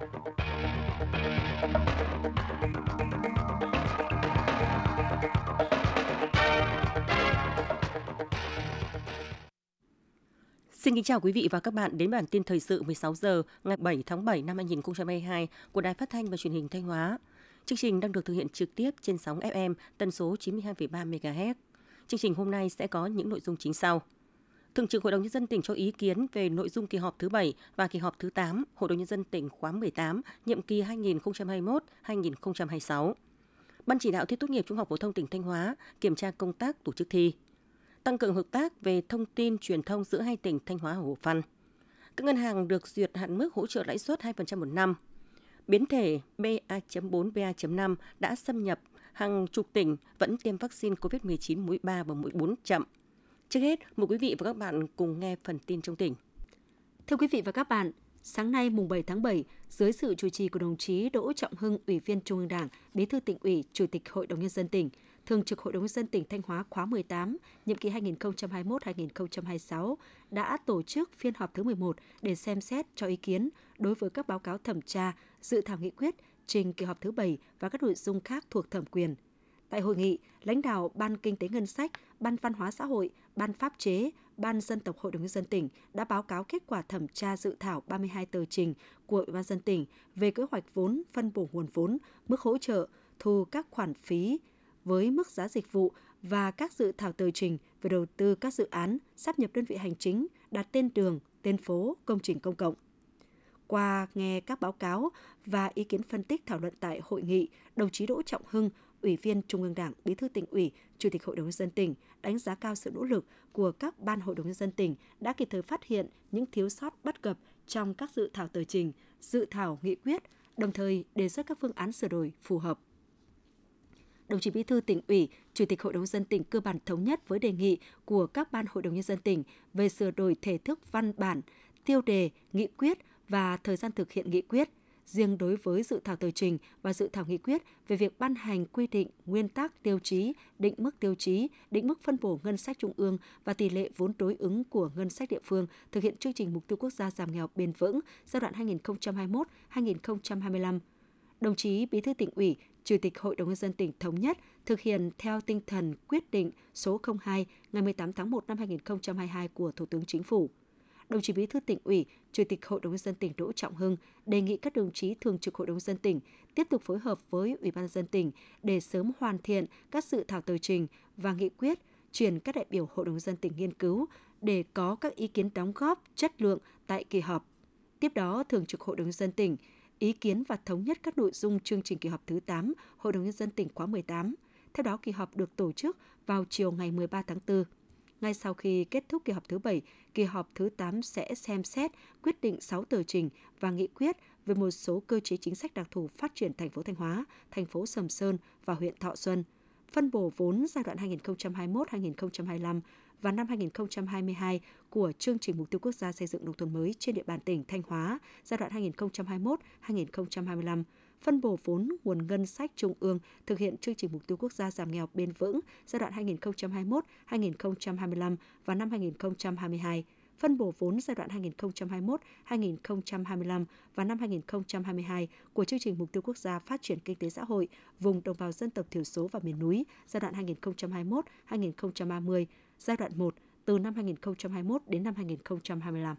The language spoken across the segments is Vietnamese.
Xin kính chào quý vị và các bạn đến bản tin thời sự 16 giờ ngày 7 tháng 7 năm 2022 của Đài Phát thanh và Truyền hình Thanh Hóa. Chương trình đang được thực hiện trực tiếp trên sóng FM tần số 92,3 MHz. Chương trình hôm nay sẽ có những nội dung chính sau. Thường trực Hội đồng Nhân dân tỉnh cho ý kiến về nội dung kỳ họp thứ 7 và kỳ họp thứ 8 Hội đồng Nhân dân tỉnh khóa 18, nhiệm kỳ 2021-2026. Ban chỉ đạo thi tốt nghiệp trung học phổ thông tỉnh Thanh Hóa kiểm tra công tác tổ chức thi tăng cường hợp tác về thông tin truyền thông giữa hai tỉnh Thanh Hóa và Hồ Phan. Các ngân hàng được duyệt hạn mức hỗ trợ lãi suất 2% một năm. Biến thể BA.4, BA.5 đã xâm nhập hàng chục tỉnh vẫn tiêm vaccine COVID-19 mũi 3 và mũi 4 chậm. Trước hết, mời quý vị và các bạn cùng nghe phần tin trong tỉnh. Thưa quý vị và các bạn, sáng nay mùng 7 tháng 7, dưới sự chủ trì của đồng chí Đỗ Trọng Hưng, Ủy viên Trung ương Đảng, Bí thư tỉnh ủy, Chủ tịch Hội đồng nhân dân tỉnh, Thường trực Hội đồng nhân dân tỉnh Thanh Hóa khóa 18, nhiệm kỳ 2021-2026 đã tổ chức phiên họp thứ 11 để xem xét cho ý kiến đối với các báo cáo thẩm tra, dự thảo nghị quyết, trình kỳ họp thứ 7 và các nội dung khác thuộc thẩm quyền. Tại hội nghị, lãnh đạo Ban Kinh tế Ngân sách, Ban Văn hóa xã hội, Ban Pháp chế, Ban Dân tộc Hội đồng nhân dân tỉnh đã báo cáo kết quả thẩm tra dự thảo 32 tờ trình của Ủy ban dân tỉnh về kế hoạch vốn, phân bổ nguồn vốn, mức hỗ trợ, thu các khoản phí, với mức giá dịch vụ và các dự thảo tờ trình về đầu tư các dự án sắp nhập đơn vị hành chính đặt tên đường, tên phố, công trình công cộng. Qua nghe các báo cáo và ý kiến phân tích thảo luận tại hội nghị, đồng chí Đỗ Trọng Hưng, Ủy viên Trung ương Đảng, Bí thư tỉnh ủy, Chủ tịch Hội đồng nhân dân tỉnh đánh giá cao sự nỗ lực của các ban hội đồng nhân dân tỉnh đã kịp thời phát hiện những thiếu sót bất cập trong các dự thảo tờ trình, dự thảo nghị quyết, đồng thời đề xuất các phương án sửa đổi phù hợp đồng chí Bí thư tỉnh ủy, Chủ tịch Hội đồng dân tỉnh cơ bản thống nhất với đề nghị của các ban hội đồng nhân dân tỉnh về sửa đổi thể thức văn bản, tiêu đề, nghị quyết và thời gian thực hiện nghị quyết. Riêng đối với dự thảo tờ trình và dự thảo nghị quyết về việc ban hành quy định, nguyên tắc, tiêu chí, định mức tiêu chí, định mức phân bổ ngân sách trung ương và tỷ lệ vốn đối ứng của ngân sách địa phương thực hiện chương trình mục tiêu quốc gia giảm nghèo bền vững giai đoạn 2021-2025 đồng chí Bí thư tỉnh ủy, Chủ tịch Hội đồng nhân dân tỉnh thống nhất thực hiện theo tinh thần quyết định số 02 ngày 18 tháng 1 năm 2022 của Thủ tướng Chính phủ. Đồng chí Bí thư tỉnh ủy, Chủ tịch Hội đồng nhân dân tỉnh Đỗ Trọng Hưng đề nghị các đồng chí thường trực Hội đồng nhân dân tỉnh tiếp tục phối hợp với Ủy ban dân tỉnh để sớm hoàn thiện các dự thảo tờ trình và nghị quyết chuyển các đại biểu Hội đồng dân tỉnh nghiên cứu để có các ý kiến đóng góp chất lượng tại kỳ họp. Tiếp đó, Thường trực Hội đồng dân tỉnh ý kiến và thống nhất các nội dung chương trình kỳ họp thứ 8 Hội đồng Nhân dân tỉnh khóa 18. Theo đó, kỳ họp được tổ chức vào chiều ngày 13 tháng 4. Ngay sau khi kết thúc kỳ họp thứ 7, kỳ họp thứ 8 sẽ xem xét quyết định 6 tờ trình và nghị quyết về một số cơ chế chính sách đặc thù phát triển thành phố Thanh Hóa, thành phố Sầm Sơn và huyện Thọ Xuân, phân bổ vốn giai đoạn 2021-2025 và năm 2022 của chương trình mục tiêu quốc gia xây dựng nông thôn mới trên địa bàn tỉnh Thanh Hóa giai đoạn 2021-2025 phân bổ vốn nguồn ngân sách trung ương thực hiện chương trình mục tiêu quốc gia giảm nghèo bền vững giai đoạn 2021-2025 và năm 2022 phân bổ vốn giai đoạn 2021-2025 và năm 2022 của chương trình mục tiêu quốc gia phát triển kinh tế xã hội vùng đồng bào dân tộc thiểu số và miền núi giai đoạn 2021-2030 giai đoạn 1 từ năm 2021 đến năm 2025.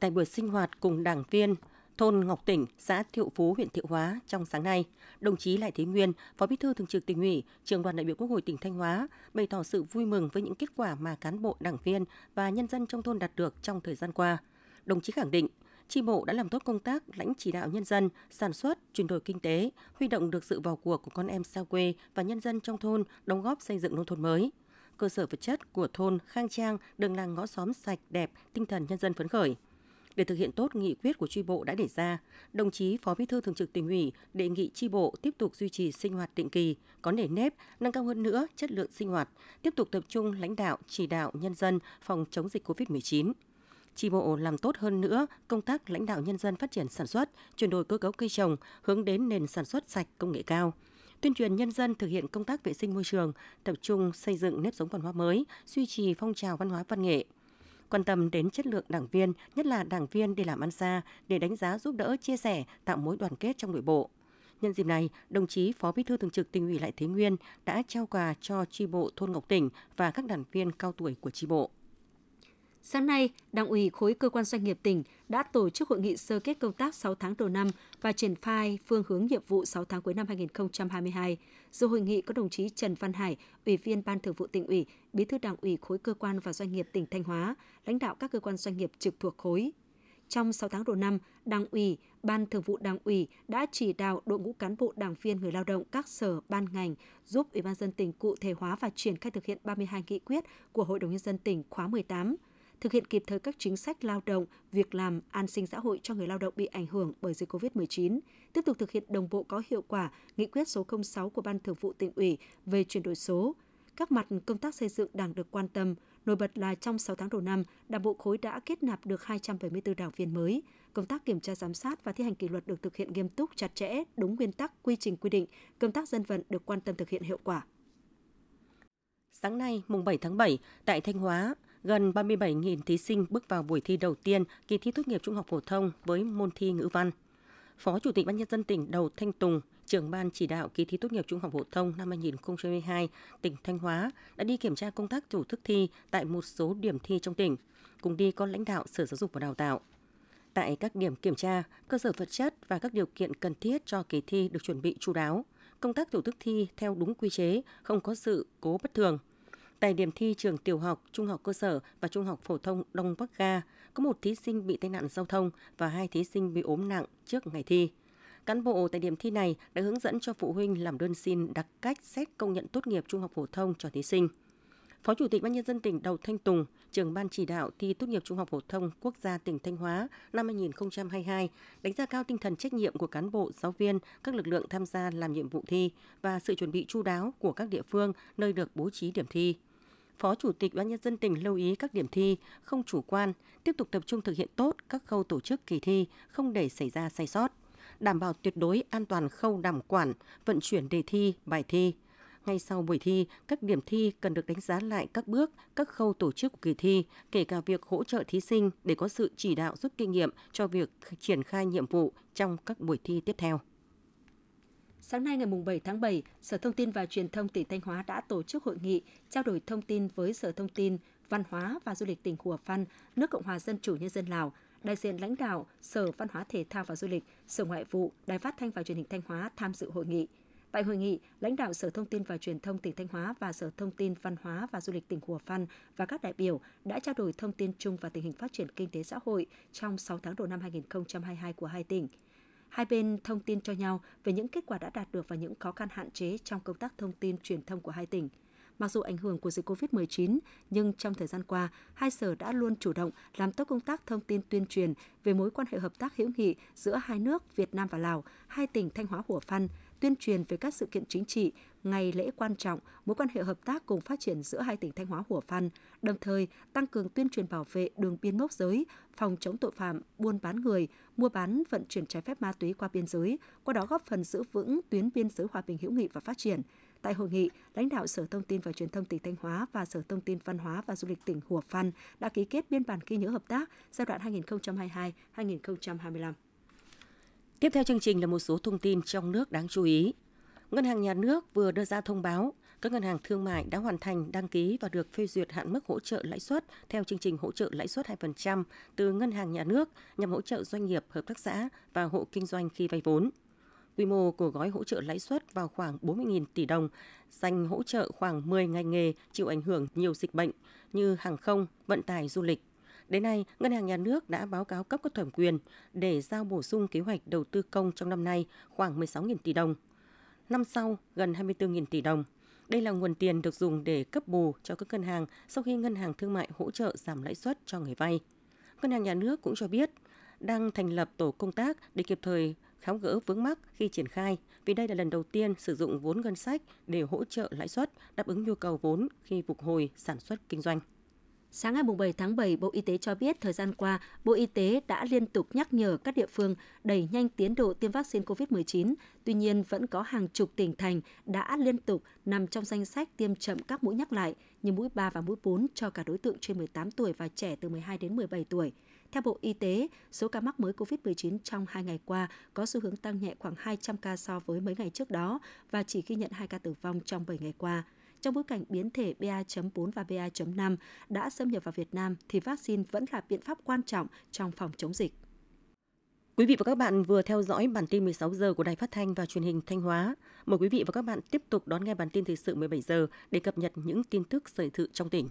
Tại buổi sinh hoạt cùng đảng viên, thôn Ngọc Tỉnh, xã Thiệu Phú, huyện Thiệu Hóa trong sáng nay, đồng chí Lại Thế Nguyên, Phó Bí thư Thường trực Tỉnh ủy, Trường đoàn đại biểu Quốc hội tỉnh Thanh Hóa bày tỏ sự vui mừng với những kết quả mà cán bộ, đảng viên và nhân dân trong thôn đạt được trong thời gian qua. Đồng chí khẳng định, tri bộ đã làm tốt công tác lãnh chỉ đạo nhân dân, sản xuất, chuyển đổi kinh tế, huy động được sự vào cuộc của con em xa quê và nhân dân trong thôn đóng góp xây dựng nông thôn mới cơ sở vật chất của thôn khang trang, đường làng ngõ xóm sạch đẹp, tinh thần nhân dân phấn khởi. Để thực hiện tốt nghị quyết của tri bộ đã đề ra, đồng chí Phó Bí thư Thường trực Tỉnh ủy đề nghị tri bộ tiếp tục duy trì sinh hoạt định kỳ, có nề nếp, nâng cao hơn nữa chất lượng sinh hoạt, tiếp tục tập trung lãnh đạo, chỉ đạo nhân dân phòng chống dịch COVID-19 tri bộ làm tốt hơn nữa công tác lãnh đạo nhân dân phát triển sản xuất, chuyển đổi cơ cấu cây trồng hướng đến nền sản xuất sạch công nghệ cao, tuyên truyền nhân dân thực hiện công tác vệ sinh môi trường, tập trung xây dựng nếp sống văn hóa mới, duy trì phong trào văn hóa văn nghệ quan tâm đến chất lượng đảng viên, nhất là đảng viên đi làm ăn xa để đánh giá giúp đỡ, chia sẻ, tạo mối đoàn kết trong nội bộ. Nhân dịp này, đồng chí Phó Bí thư Thường trực Tỉnh ủy Lại Thế Nguyên đã trao quà cho tri bộ thôn Ngọc Tỉnh và các đảng viên cao tuổi của tri bộ. Sáng nay, Đảng ủy khối cơ quan doanh nghiệp tỉnh đã tổ chức hội nghị sơ kết công tác 6 tháng đầu năm và triển khai phương hướng nhiệm vụ 6 tháng cuối năm 2022. Dự hội nghị có đồng chí Trần Văn Hải, Ủy viên Ban Thường vụ tỉnh ủy, Bí thư Đảng ủy khối cơ quan và doanh nghiệp tỉnh Thanh Hóa, lãnh đạo các cơ quan doanh nghiệp trực thuộc khối. Trong 6 tháng đầu năm, Đảng ủy, Ban Thường vụ Đảng ủy đã chỉ đạo đội ngũ cán bộ đảng viên người lao động các sở ban ngành giúp Ủy ban dân tỉnh cụ thể hóa và triển khai thực hiện 32 nghị quyết của Hội đồng nhân dân tỉnh khóa 18 thực hiện kịp thời các chính sách lao động, việc làm, an sinh xã hội cho người lao động bị ảnh hưởng bởi dịch COVID-19, tiếp tục thực hiện đồng bộ có hiệu quả nghị quyết số 06 của Ban Thường vụ tỉnh ủy về chuyển đổi số. Các mặt công tác xây dựng Đảng được quan tâm, nổi bật là trong 6 tháng đầu năm, Đảng bộ khối đã kết nạp được 274 đảng viên mới. Công tác kiểm tra giám sát và thi hành kỷ luật được thực hiện nghiêm túc, chặt chẽ, đúng nguyên tắc, quy trình quy định. Công tác dân vận được quan tâm thực hiện hiệu quả. Sáng nay, mùng 7 tháng 7, tại Thanh Hóa, gần 37.000 thí sinh bước vào buổi thi đầu tiên kỳ thi tốt nghiệp trung học phổ thông với môn thi ngữ văn. Phó Chủ tịch Ban nhân dân tỉnh Đầu Thanh Tùng, trưởng ban chỉ đạo kỳ thi tốt nghiệp trung học phổ thông năm 2022 tỉnh Thanh Hóa đã đi kiểm tra công tác tổ chức thi tại một số điểm thi trong tỉnh, cùng đi có lãnh đạo Sở Giáo dục và Đào tạo. Tại các điểm kiểm tra, cơ sở vật chất và các điều kiện cần thiết cho kỳ thi được chuẩn bị chú đáo. Công tác tổ chức thi theo đúng quy chế, không có sự cố bất thường – Tại điểm thi trường tiểu học, trung học cơ sở và trung học phổ thông Đông Bắc Ga, có một thí sinh bị tai nạn giao thông và hai thí sinh bị ốm nặng trước ngày thi. Cán bộ tại điểm thi này đã hướng dẫn cho phụ huynh làm đơn xin đặc cách xét công nhận tốt nghiệp trung học phổ thông cho thí sinh. Phó Chủ tịch Ban nhân dân tỉnh Đầu Thanh Tùng, trưởng ban chỉ đạo thi tốt nghiệp trung học phổ thông quốc gia tỉnh Thanh Hóa năm 2022, đánh giá cao tinh thần trách nhiệm của cán bộ, giáo viên, các lực lượng tham gia làm nhiệm vụ thi và sự chuẩn bị chu đáo của các địa phương nơi được bố trí điểm thi. Phó Chủ tịch Ban nhân dân tỉnh lưu ý các điểm thi không chủ quan, tiếp tục tập trung thực hiện tốt các khâu tổ chức kỳ thi, không để xảy ra sai sót, đảm bảo tuyệt đối an toàn khâu đảm quản, vận chuyển đề thi, bài thi. Ngay sau buổi thi, các điểm thi cần được đánh giá lại các bước, các khâu tổ chức của kỳ thi, kể cả việc hỗ trợ thí sinh để có sự chỉ đạo rút kinh nghiệm cho việc triển khai nhiệm vụ trong các buổi thi tiếp theo. Sáng nay ngày 7 tháng 7, Sở Thông tin và Truyền thông tỉnh Thanh Hóa đã tổ chức hội nghị trao đổi thông tin với Sở Thông tin, Văn hóa và Du lịch tỉnh Hùa Phan, nước Cộng hòa Dân chủ Nhân dân Lào, đại diện lãnh đạo Sở Văn hóa Thể thao và Du lịch, Sở Ngoại vụ, Đài Phát thanh và Truyền hình Thanh Hóa tham dự hội nghị. Tại hội nghị, lãnh đạo Sở Thông tin và Truyền thông tỉnh Thanh Hóa và Sở Thông tin Văn hóa và Du lịch tỉnh Hùa Phan và các đại biểu đã trao đổi thông tin chung và tình hình phát triển kinh tế xã hội trong 6 tháng đầu năm 2022 của hai tỉnh – Hai bên thông tin cho nhau về những kết quả đã đạt được và những khó khăn hạn chế trong công tác thông tin truyền thông của hai tỉnh. Mặc dù ảnh hưởng của dịch COVID-19, nhưng trong thời gian qua, hai sở đã luôn chủ động làm tốt công tác thông tin tuyên truyền về mối quan hệ hợp tác hữu nghị giữa hai nước Việt Nam và Lào, hai tỉnh Thanh Hóa Hủa Phăn tuyên truyền về các sự kiện chính trị, ngày lễ quan trọng, mối quan hệ hợp tác cùng phát triển giữa hai tỉnh Thanh Hóa Hủa Phan, đồng thời tăng cường tuyên truyền bảo vệ đường biên mốc giới, phòng chống tội phạm, buôn bán người, mua bán, vận chuyển trái phép ma túy qua biên giới, qua đó góp phần giữ vững tuyến biên giới hòa bình hữu nghị và phát triển. Tại hội nghị, lãnh đạo Sở Thông tin và Truyền thông tỉnh Thanh Hóa và Sở Thông tin Văn hóa và Du lịch tỉnh Hủa Phan đã ký kết biên bản ghi nhớ hợp tác giai đoạn 2022-2025. Tiếp theo chương trình là một số thông tin trong nước đáng chú ý. Ngân hàng Nhà nước vừa đưa ra thông báo các ngân hàng thương mại đã hoàn thành đăng ký và được phê duyệt hạn mức hỗ trợ lãi suất theo chương trình hỗ trợ lãi suất 2% từ Ngân hàng Nhà nước nhằm hỗ trợ doanh nghiệp, hợp tác xã và hộ kinh doanh khi vay vốn. Quy mô của gói hỗ trợ lãi suất vào khoảng 40.000 tỷ đồng, dành hỗ trợ khoảng 10 ngành nghề chịu ảnh hưởng nhiều dịch bệnh như hàng không, vận tải, du lịch. Đến nay, Ngân hàng Nhà nước đã báo cáo cấp có thẩm quyền để giao bổ sung kế hoạch đầu tư công trong năm nay khoảng 16.000 tỷ đồng. Năm sau, gần 24.000 tỷ đồng. Đây là nguồn tiền được dùng để cấp bù cho các ngân hàng sau khi ngân hàng thương mại hỗ trợ giảm lãi suất cho người vay. Ngân hàng nhà nước cũng cho biết đang thành lập tổ công tác để kịp thời kháo gỡ vướng mắc khi triển khai, vì đây là lần đầu tiên sử dụng vốn ngân sách để hỗ trợ lãi suất, đáp ứng nhu cầu vốn khi phục hồi sản xuất kinh doanh. Sáng ngày 7 tháng 7, Bộ Y tế cho biết thời gian qua, Bộ Y tế đã liên tục nhắc nhở các địa phương đẩy nhanh tiến độ tiêm vaccine COVID-19. Tuy nhiên, vẫn có hàng chục tỉnh thành đã liên tục nằm trong danh sách tiêm chậm các mũi nhắc lại như mũi 3 và mũi 4 cho cả đối tượng trên 18 tuổi và trẻ từ 12 đến 17 tuổi. Theo Bộ Y tế, số ca mắc mới COVID-19 trong 2 ngày qua có xu hướng tăng nhẹ khoảng 200 ca so với mấy ngày trước đó và chỉ ghi nhận 2 ca tử vong trong 7 ngày qua. Trong bối cảnh biến thể BA.4 và BA.5 đã xâm nhập vào Việt Nam thì vaccine vẫn là biện pháp quan trọng trong phòng chống dịch. Quý vị và các bạn vừa theo dõi bản tin 16 giờ của Đài Phát thanh và Truyền hình Thanh Hóa. Mời quý vị và các bạn tiếp tục đón nghe bản tin thời sự 17 giờ để cập nhật những tin tức thời sự trong tỉnh.